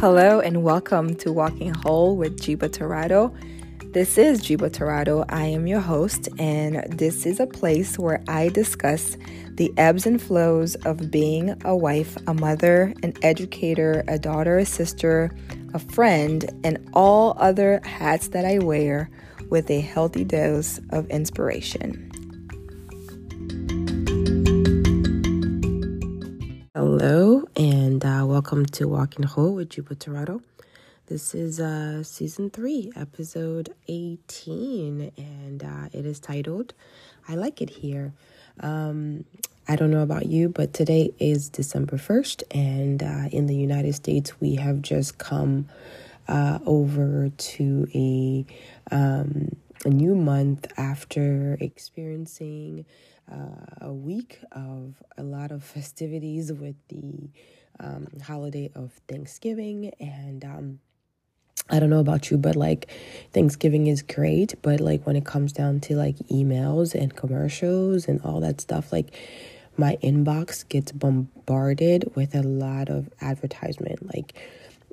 Hello and welcome to Walking Whole with Jiba Torado. This is Jiba Torado. I am your host, and this is a place where I discuss the ebbs and flows of being a wife, a mother, an educator, a daughter, a sister, a friend, and all other hats that I wear with a healthy dose of inspiration. Hello, and uh, welcome to Walking Whole with Juba Torado. This is uh, season three, episode 18, and uh, it is titled I Like It Here. Um, I don't know about you, but today is December 1st, and uh, in the United States, we have just come uh, over to a, um, a new month after experiencing uh, a week of a lot of festivities with the um, holiday of Thanksgiving. And um, I don't know about you, but like Thanksgiving is great. But like when it comes down to like emails and commercials and all that stuff, like my inbox gets bombarded with a lot of advertisement. Like,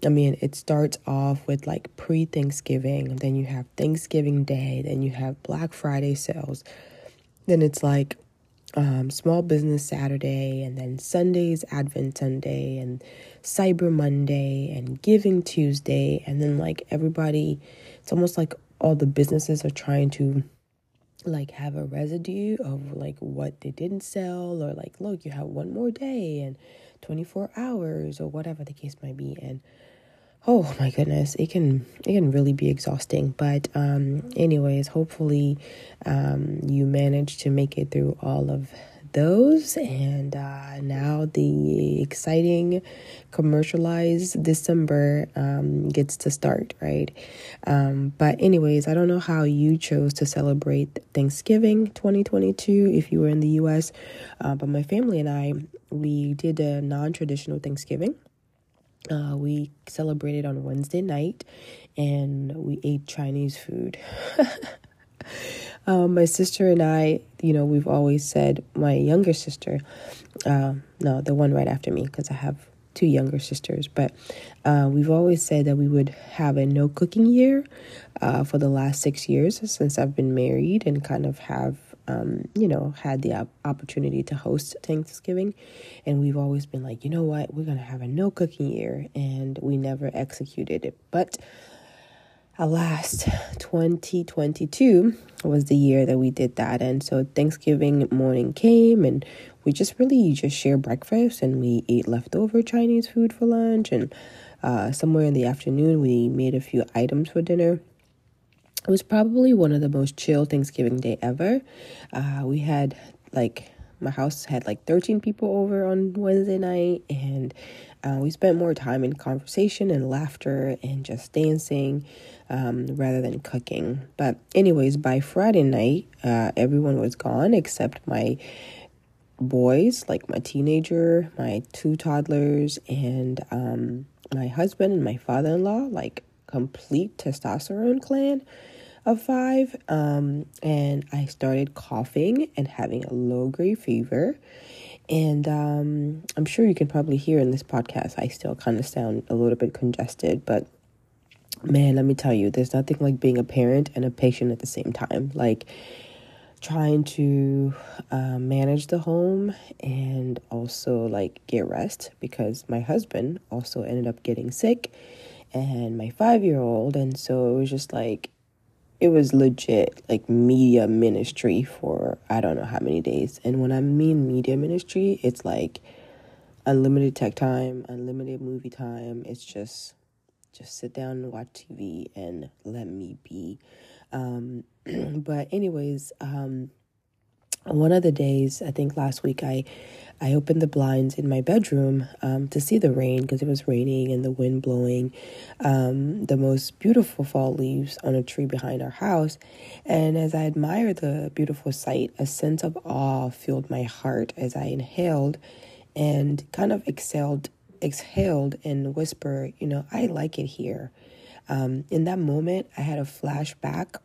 I mean, it starts off with like pre Thanksgiving, then you have Thanksgiving Day, then you have Black Friday sales. Then it's like um, Small Business Saturday, and then Sunday's Advent Sunday, and Cyber Monday, and Giving Tuesday, and then like everybody, it's almost like all the businesses are trying to like have a residue of like what they didn't sell, or like, look, you have one more day and 24 hours, or whatever the case might be, and oh my goodness it can it can really be exhausting but um anyways hopefully um you manage to make it through all of those and uh, now the exciting commercialized december um, gets to start right? Um, but anyways i don't know how you chose to celebrate thanksgiving 2022 if you were in the us uh, but my family and i we did a non-traditional thanksgiving uh, we celebrated on Wednesday night and we ate Chinese food. um, my sister and I, you know, we've always said, my younger sister, uh, no, the one right after me, because I have two younger sisters, but uh, we've always said that we would have a no cooking year uh, for the last six years since I've been married and kind of have um, you know, had the op- opportunity to host Thanksgiving. And we've always been like, you know what, we're going to have a no cooking year. And we never executed it. But alas, 2022 was the year that we did that. And so Thanksgiving morning came and we just really just shared breakfast and we ate leftover Chinese food for lunch. And uh, somewhere in the afternoon, we made a few items for dinner it was probably one of the most chill Thanksgiving Day ever. Uh, we had like my house had like 13 people over on Wednesday night, and uh, we spent more time in conversation and laughter and just dancing um, rather than cooking. But, anyways, by Friday night, uh, everyone was gone except my boys, like my teenager, my two toddlers, and um, my husband and my father in law, like complete testosterone clan of five. Um, and I started coughing and having a low grade fever. And um, I'm sure you can probably hear in this podcast, I still kind of sound a little bit congested, but man, let me tell you, there's nothing like being a parent and a patient at the same time. Like, trying to uh, manage the home and also like get rest because my husband also ended up getting sick and my five year old and so it was just like it was legit like media ministry for I don't know how many days. And when I mean media ministry, it's like unlimited tech time, unlimited movie time. It's just just sit down and watch TV and let me be. Um, but anyways, um, one of the days I think last week I I opened the blinds in my bedroom um, to see the rain because it was raining and the wind blowing um, the most beautiful fall leaves on a tree behind our house. And as I admired the beautiful sight, a sense of awe filled my heart as I inhaled and kind of exhaled, exhaled and whispered, you know, I like it here. Um, in that moment, I had a flashback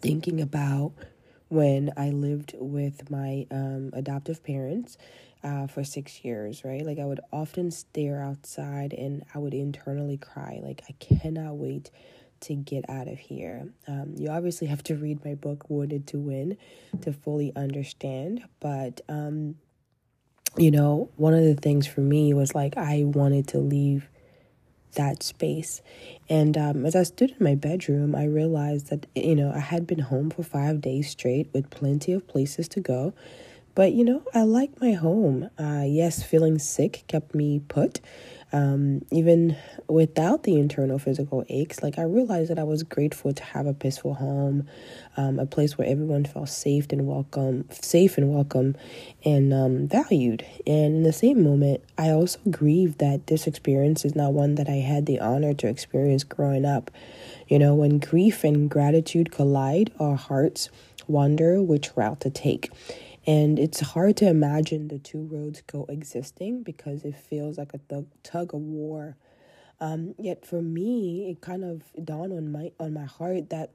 thinking about when I lived with my um, adoptive parents uh, for six years, right? Like I would often stare outside and I would internally cry, like, I cannot wait to get out of here. Um, you obviously have to read my book, Wounded to Win, to fully understand. But, um, you know, one of the things for me was like I wanted to leave that space. And um, as I stood in my bedroom, I realized that, you know, I had been home for five days straight with plenty of places to go. But, you know, I like my home. Uh, yes, feeling sick kept me put. Um, even without the internal physical aches, like I realized that I was grateful to have a peaceful home, um, a place where everyone felt safe and welcome, safe and welcome, and um, valued. And in the same moment, I also grieved that this experience is not one that I had the honor to experience growing up. You know, when grief and gratitude collide, our hearts wonder which route to take. And it's hard to imagine the two roads coexisting because it feels like a th- tug of war. Um, yet for me, it kind of dawned on my on my heart that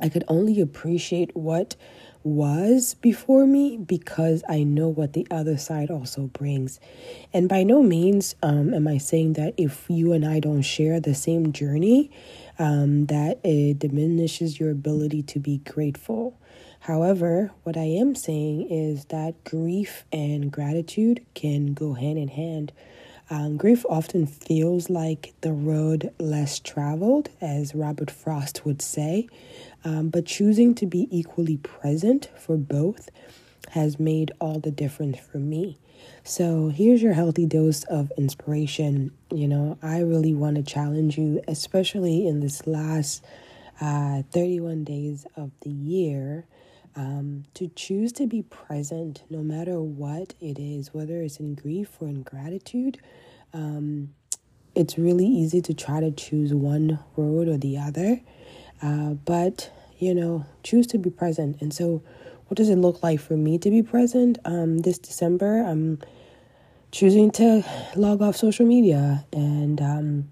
I could only appreciate what was before me because I know what the other side also brings. And by no means um, am I saying that if you and I don't share the same journey, um, that it diminishes your ability to be grateful. However, what I am saying is that grief and gratitude can go hand in hand. Um, grief often feels like the road less traveled, as Robert Frost would say, um, but choosing to be equally present for both has made all the difference for me. So here's your healthy dose of inspiration. You know, I really want to challenge you, especially in this last uh, 31 days of the year um, to choose to be present no matter what it is, whether it's in grief or in gratitude. Um, it's really easy to try to choose one road or the other, uh, but you know, choose to be present. And so, what does it look like for me to be present? Um, this December, I'm choosing to log off social media and um,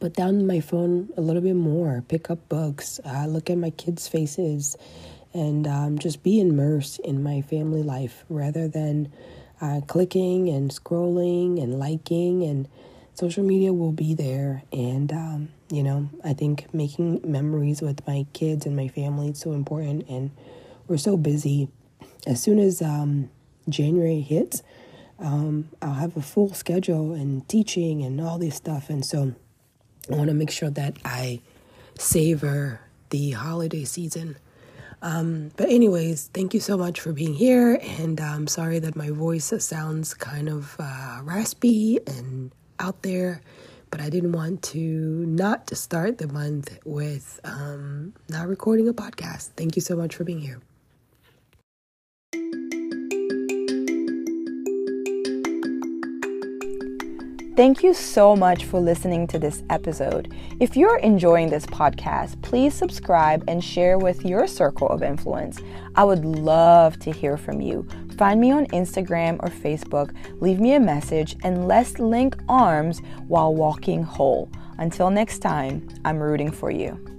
put down my phone a little bit more, pick up books, uh, look at my kids' faces, and um, just be immersed in my family life rather than uh, clicking and scrolling and liking and social media will be there. And um, you know i think making memories with my kids and my family is so important and we're so busy. As soon as um, january hits um, i'll have a full schedule and teaching and all this stuff and so i want to make sure that i savor the holiday season um, but, anyways, thank you so much for being here. And I'm sorry that my voice sounds kind of uh, raspy and out there, but I didn't want to not start the month with um, not recording a podcast. Thank you so much for being here. Thank you so much for listening to this episode. If you're enjoying this podcast, please subscribe and share with your circle of influence. I would love to hear from you. Find me on Instagram or Facebook, leave me a message, and let's link arms while walking whole. Until next time, I'm rooting for you.